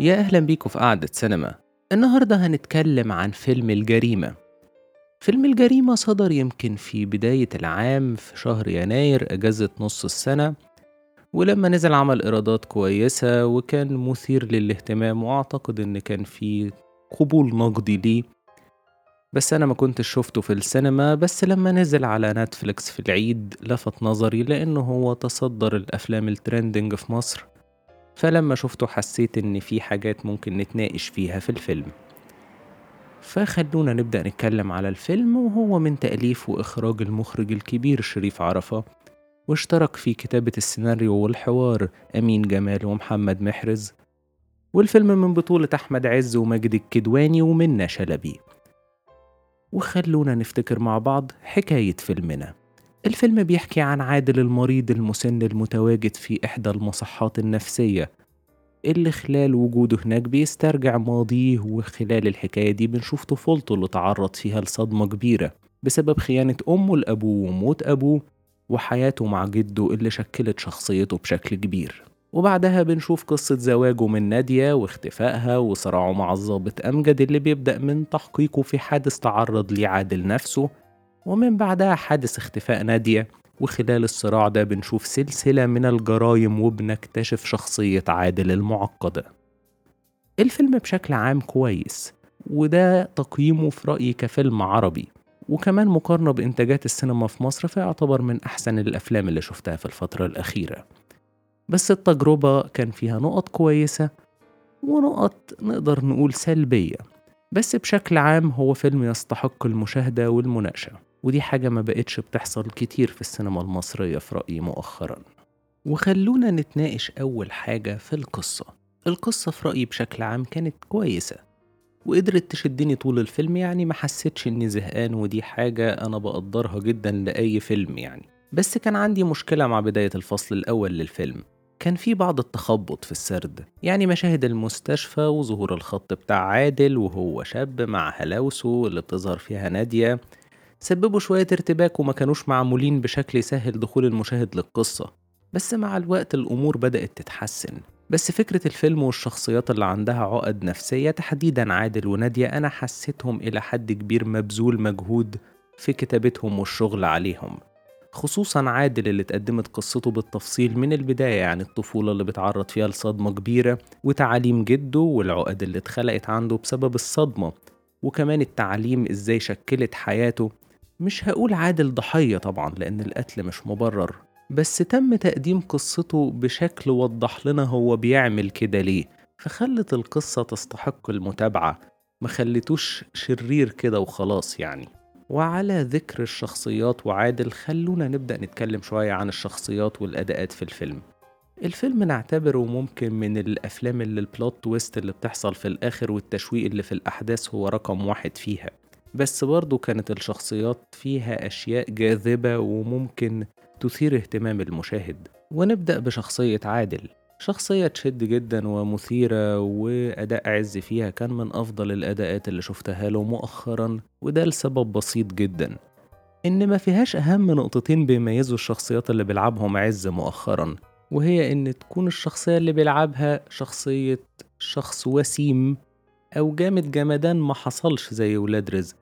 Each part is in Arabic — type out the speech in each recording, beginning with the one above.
يا أهلا بيكم في قعدة سينما. النهاردة هنتكلم عن فيلم الجريمة. فيلم الجريمة صدر يمكن في بداية العام في شهر يناير أجازة نص السنة ولما نزل عمل إيرادات كويسة وكان مثير للاهتمام وأعتقد إن كان في قبول نقدي ليه. بس أنا ما كنتش شفته في السينما بس لما نزل على نتفليكس في العيد لفت نظري لأنه هو تصدر الأفلام ال trending في مصر. فلما شفته حسيت إن في حاجات ممكن نتناقش فيها في الفيلم. فخلونا نبدأ نتكلم على الفيلم وهو من تأليف وإخراج المخرج الكبير شريف عرفة واشترك في كتابة السيناريو والحوار أمين جمال ومحمد محرز والفيلم من بطولة أحمد عز وماجد الكدواني ومنى شلبي. وخلونا نفتكر مع بعض حكاية فيلمنا. الفيلم بيحكي عن عادل المريض المسن المتواجد في إحدى المصحات النفسية اللي خلال وجوده هناك بيسترجع ماضيه وخلال الحكاية دي بنشوف طفولته اللي تعرض فيها لصدمة كبيرة بسبب خيانة أمه لأبوه وموت أبوه وحياته مع جده اللي شكلت شخصيته بشكل كبير. وبعدها بنشوف قصة زواجه من نادية واختفائها وصراعه مع الضابط أمجد اللي بيبدأ من تحقيقه في حادث تعرض ليه عادل نفسه ومن بعدها حادث اختفاء نادية وخلال الصراع ده بنشوف سلسلة من الجرايم وبنكتشف شخصية عادل المعقدة. الفيلم بشكل عام كويس وده تقييمه في رأيي كفيلم عربي وكمان مقارنة بإنتاجات السينما في مصر فيعتبر من أحسن الأفلام اللي شفتها في الفترة الأخيرة. بس التجربة كان فيها نقط كويسة ونقط نقدر نقول سلبية بس بشكل عام هو فيلم يستحق المشاهدة والمناقشة. ودي حاجة ما بقتش بتحصل كتير في السينما المصرية في رأيي مؤخرا. وخلونا نتناقش أول حاجة في القصة. القصة في رأيي بشكل عام كانت كويسة. وقدرت تشدني طول الفيلم يعني ما حسيتش إني زهقان ودي حاجة أنا بقدرها جدا لأي فيلم يعني. بس كان عندي مشكلة مع بداية الفصل الأول للفيلم. كان في بعض التخبط في السرد. يعني مشاهد المستشفى وظهور الخط بتاع عادل وهو شاب مع هلاوسه اللي بتظهر فيها نادية. سببوا شوية ارتباك وما كانوش معمولين بشكل يسهل دخول المشاهد للقصة. بس مع الوقت الأمور بدأت تتحسن. بس فكرة الفيلم والشخصيات اللي عندها عقد نفسية تحديدا عادل ونادية أنا حسيتهم إلى حد كبير مبذول مجهود في كتابتهم والشغل عليهم. خصوصا عادل اللي اتقدمت قصته بالتفصيل من البداية يعني الطفولة اللي بيتعرض فيها لصدمة كبيرة وتعاليم جده والعقد اللي اتخلقت عنده بسبب الصدمة. وكمان التعليم إزاي شكلت حياته مش هقول عادل ضحية طبعا لأن القتل مش مبرر بس تم تقديم قصته بشكل وضح لنا هو بيعمل كده ليه. فخلت القصة تستحق المتابعة ما خلتوش شرير كده وخلاص يعني. وعلى ذكر الشخصيات وعادل خلونا نبدأ نتكلم شوية عن الشخصيات والأداءات في الفيلم. الفيلم نعتبره ممكن من الأفلام اللي البلوت تويست اللي بتحصل في الآخر والتشويق اللي في الأحداث هو رقم واحد فيها. بس برضه كانت الشخصيات فيها أشياء جاذبة وممكن تثير اهتمام المشاهد. ونبدأ بشخصية عادل. شخصية تشد جدا ومثيرة وأداء عز فيها كان من أفضل الأداءات اللي شفتها له مؤخرا وده لسبب بسيط جدا. إن ما فيهاش أهم نقطتين بيميزوا الشخصيات اللي بيلعبهم عز مؤخرا وهي إن تكون الشخصية اللي بيلعبها شخصية شخص وسيم أو جامد جمدان ما حصلش زي ولاد رزق.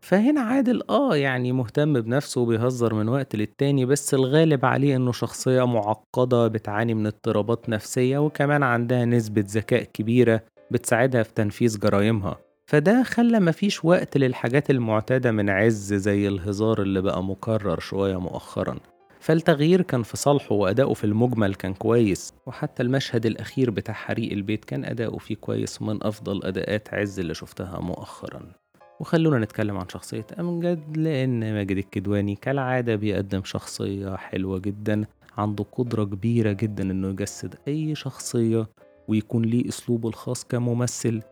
فهنا عادل آه يعني مهتم بنفسه وبيهزر من وقت للتاني بس الغالب عليه إنه شخصية معقدة بتعاني من اضطرابات نفسية وكمان عندها نسبة ذكاء كبيرة بتساعدها في تنفيذ جرايمها. فده خلى مفيش وقت للحاجات المعتادة من عز زي الهزار اللي بقى مكرر شوية مؤخرا. فالتغيير كان في صالحه وأداؤه في المجمل كان كويس وحتى المشهد الأخير بتاع حريق البيت كان أداؤه فيه كويس من أفضل أداءات عز اللي شفتها مؤخرا. وخلونا نتكلم عن شخصية أمجد لأن ماجد الكدواني كالعادة بيقدم شخصية حلوة جدا عنده قدرة كبيرة جدا إنه يجسد أي شخصية ويكون ليه أسلوبه الخاص كممثل.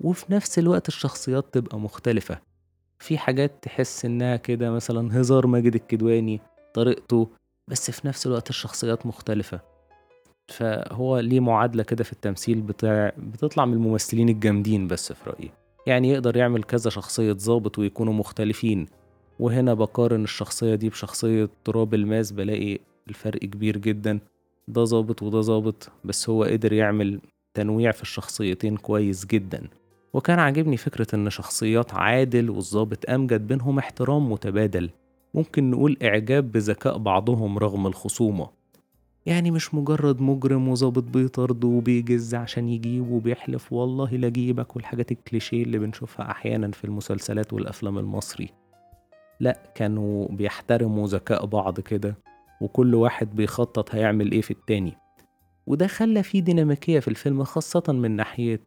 وفي نفس الوقت الشخصيات تبقى مختلفة. في حاجات تحس إنها كده مثلا هزار ماجد الكدواني طريقته بس في نفس الوقت الشخصيات مختلفة. فهو ليه معادلة كده في التمثيل بتاع بتطلع من الممثلين الجامدين بس في رأيي. يعني يقدر يعمل كذا شخصية ظابط ويكونوا مختلفين. وهنا بقارن الشخصية دي بشخصية تراب الماس بلاقي الفرق كبير جدا. ده ظابط وده ظابط بس هو قدر يعمل التنويع في الشخصيتين كويس جدا. وكان عاجبني فكرة إن شخصيات عادل والظابط أمجد بينهم احترام متبادل. ممكن نقول إعجاب بذكاء بعضهم رغم الخصومة. يعني مش مجرد مجرم وظابط بيطرد وبيجز عشان يجيب وبيحلف والله لا جيبك والحاجات الكليشيه اللي بنشوفها أحيانا في المسلسلات والأفلام المصري. لأ كانوا بيحترموا ذكاء بعض كده وكل واحد بيخطط هيعمل إيه في التاني. وده خلى فيه ديناميكية في الفيلم خاصة من ناحية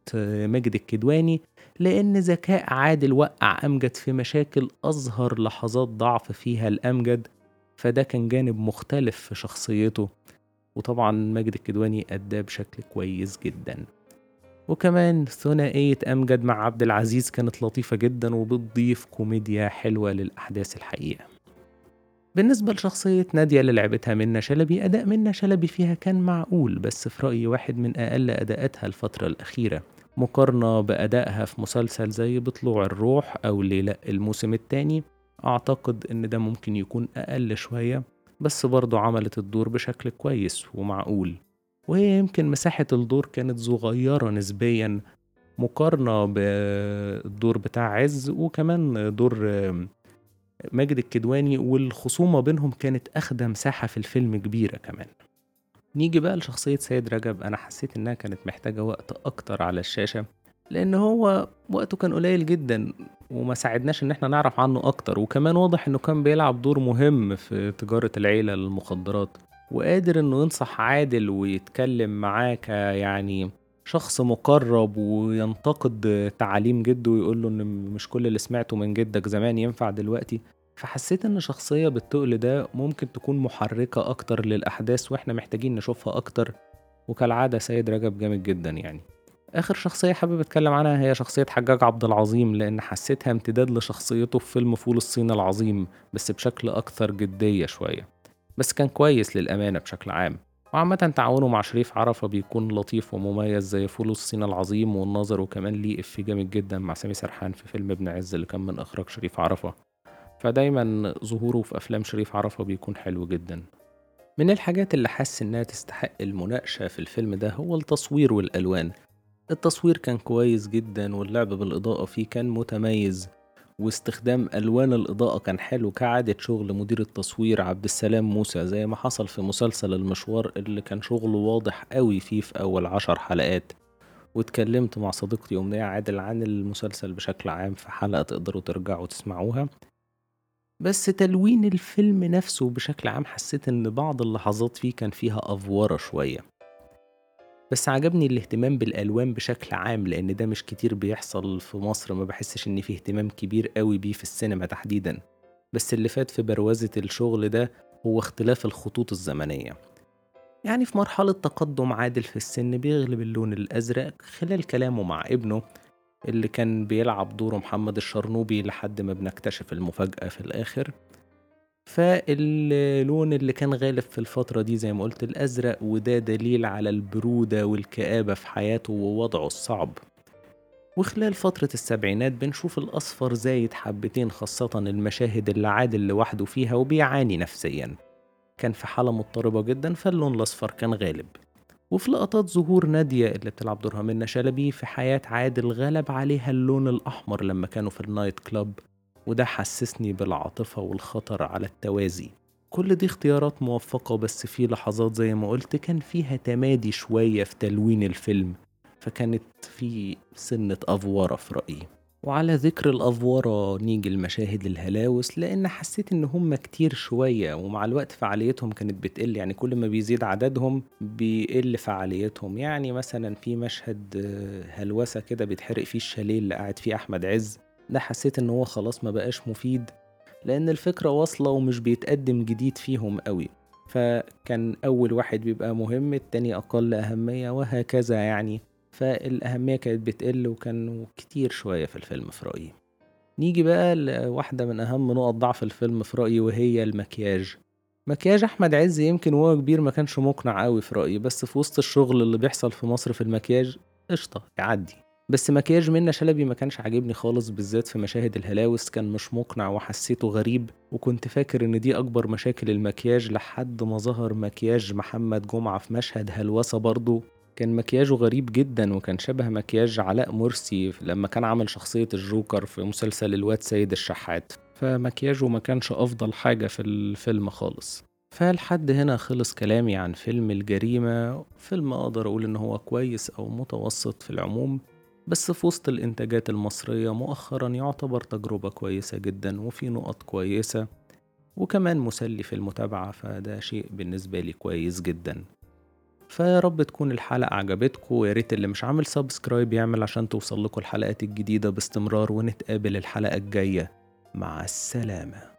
ماجد الكدواني لأن ذكاء عادل وقع أمجد في مشاكل أظهر لحظات ضعف فيها الأمجد فده كان جانب مختلف في شخصيته. وطبعا ماجد الكدواني أداه بشكل كويس جدا. وكمان ثنائية أمجد مع عبد العزيز كانت لطيفة جدا وبتضيف كوميديا حلوة للأحداث الحقيقة. بالنسبة لشخصية نادية اللي لعبتها منة شلبي أداء منة شلبي فيها كان معقول بس في رأيي واحد من أقل أداءاتها الفترة الأخيرة. مقارنة بأدائها في مسلسل زي بطلوع الروح أو ليلى الموسم التاني أعتقد إن ده ممكن يكون أقل شوية بس برضه عملت الدور بشكل كويس ومعقول. وهي يمكن مساحة الدور كانت صغيرة نسبيا مقارنة بالدور بتاع عز وكمان دور ماجد الكدواني والخصومة بينهم كانت أخدة مساحة في الفيلم كبيرة كمان. نيجي بقى لشخصية سيد رجب. أنا حسيت إنها كانت محتاجة وقت أكتر على الشاشة لأن هو وقته كان قليل جدا وما ساعدناش إن إحنا نعرف عنه أكتر. وكمان واضح إنه كان بيلعب دور مهم في تجارة العيلة للمخدرات. وقادر إنه ينصح عادل ويتكلم معاه كيعني شخص مقرب وينتقد تعاليم جده ويقول له إن مش كل اللي سمعته من جدك زمان ينفع دلوقتي. فحسيت إن شخصية بالتقل ده ممكن تكون محركة أكتر للأحداث وإحنا محتاجين نشوفها أكتر وكالعادة سيد رجب جامد جدا يعني. آخر شخصية حابب أتكلم عنها هي شخصية حجاج عبد العظيم لأن حسيتها امتداد لشخصيته في فيلم فول الصين العظيم بس بشكل أكثر جدية شوية. بس كان كويس للأمانة بشكل عام. وعامة تعاونه مع شريف عرفة بيكون لطيف ومميز زي فول الصين العظيم والناظر وكمان ليه إفيه جامد جدا مع سامي سرحان في فيلم ابن عز اللي كان من إخراج شريف عرفة. فدايما ظهوره في أفلام شريف عرفة بيكون حلو جدا. من الحاجات اللي حاسس إنها تستحق المناقشة في الفيلم ده هو التصوير والألوان. التصوير كان كويس جدا واللعب بالإضاءة فيه كان متميز. واستخدام ألوان الإضاءة كان حلو كعادة شغل مدير التصوير عبد السلام موسى زي ما حصل في مسلسل المشوار اللي كان شغله واضح قوي فيه في أول عشر حلقات. واتكلمت مع صديقتي أمنية عادل عن المسلسل بشكل عام في حلقة تقدروا ترجعوا تسمعوها. بس تلوين الفيلم نفسه بشكل عام حسيت إن بعض اللحظات فيه كان فيها أفورة شوية. بس عجبني الاهتمام بالألوان بشكل عام لأن ده مش كتير بيحصل في مصر ما بحسش إن فيه اهتمام كبير قوي بيه في السينما تحديدا. بس اللي فات في بروزة الشغل ده هو اختلاف الخطوط الزمنية. يعني في مرحلة تقدم عادل في السن بيغلب اللون الأزرق خلال كلامه مع ابنه اللي كان بيلعب دوره محمد الشرنوبي لحد ما بنكتشف المفاجأة في الآخر. فاللون اللي كان غالب في الفترة دي زي ما قلت الأزرق وده دليل على البرودة والكآبة في حياته ووضعه الصعب. وخلال فترة السبعينات بنشوف الأصفر زايد حبتين خاصة المشاهد اللي عادل لوحده فيها وبيعاني نفسيا. كان في حالة مضطربة جدا فاللون الأصفر كان غالب. وفي لقطات ظهور نادية اللي بتلعب دورها منة شلبي في حياة عادل غلب عليها اللون الأحمر لما كانوا في النايت كلاب وده حسسني بالعاطفة والخطر على التوازي. كل دي اختيارات موفقة بس في لحظات زي ما قلت كان فيها تمادي شوية في تلوين الفيلم فكانت في سنة أفورة في رأيي. وعلى ذكر الأفورة نيجي المشاهد الهلاوس لأن حسيت إن هم كتير شوية ومع الوقت فعاليتهم كانت بتقل يعني كل ما بيزيد عددهم بيقل فعاليتهم. يعني مثلا في مشهد هلوسة كده بيتحرق فيه الشاليه اللي قاعد فيه أحمد عز ده حسيت إن هو خلاص ما بقاش مفيد لأن الفكرة واصلة ومش بيتقدم جديد فيهم قوي. فكان أول واحد بيبقى مهم التاني أقل أهمية وهكذا يعني. فالأهمية كانت بتقل وكانوا كتير شوية في الفيلم في رأيي. نيجي بقى لواحدة من أهم نقط ضعف الفيلم في رأيي وهي المكياج. مكياج أحمد عز يمكن وهو كبير ما كانش مقنع قوي في رأيي بس في وسط الشغل اللي بيحصل في مصر في المكياج قشطة يعدي. بس مكياج منة شلبي ما كانش عاجبني خالص بالذات في مشاهد الهلاوس كان مش مقنع وحسيته غريب. وكنت فاكر إن دي أكبر مشاكل المكياج لحد ما ظهر مكياج محمد جمعة في مشهد هلوسة برضه كان مكياجه غريب جدا وكان شبه مكياج علاء مرسي لما كان عمل شخصية الجوكر في مسلسل الواد سيد الشحات. فمكياجه ما كانش أفضل حاجة في الفيلم خالص. فلحد هنا خلص كلامي عن فيلم الجريمة. فيلم أقدر أقول إن هو كويس أو متوسط في العموم بس في وسط الإنتاجات المصرية مؤخرا يعتبر تجربة كويسة جدا وفي نقط كويسة وكمان مسلي في المتابعة فده شيء بالنسبة لي كويس جدا. فيا رب تكون الحلقة عجبتكم ويا ريت اللي مش عامل سبسكرايب يعمل عشان توصل لكم الحلقات الجديدة باستمرار ونتقابل الحلقة الجاية. مع السلامة.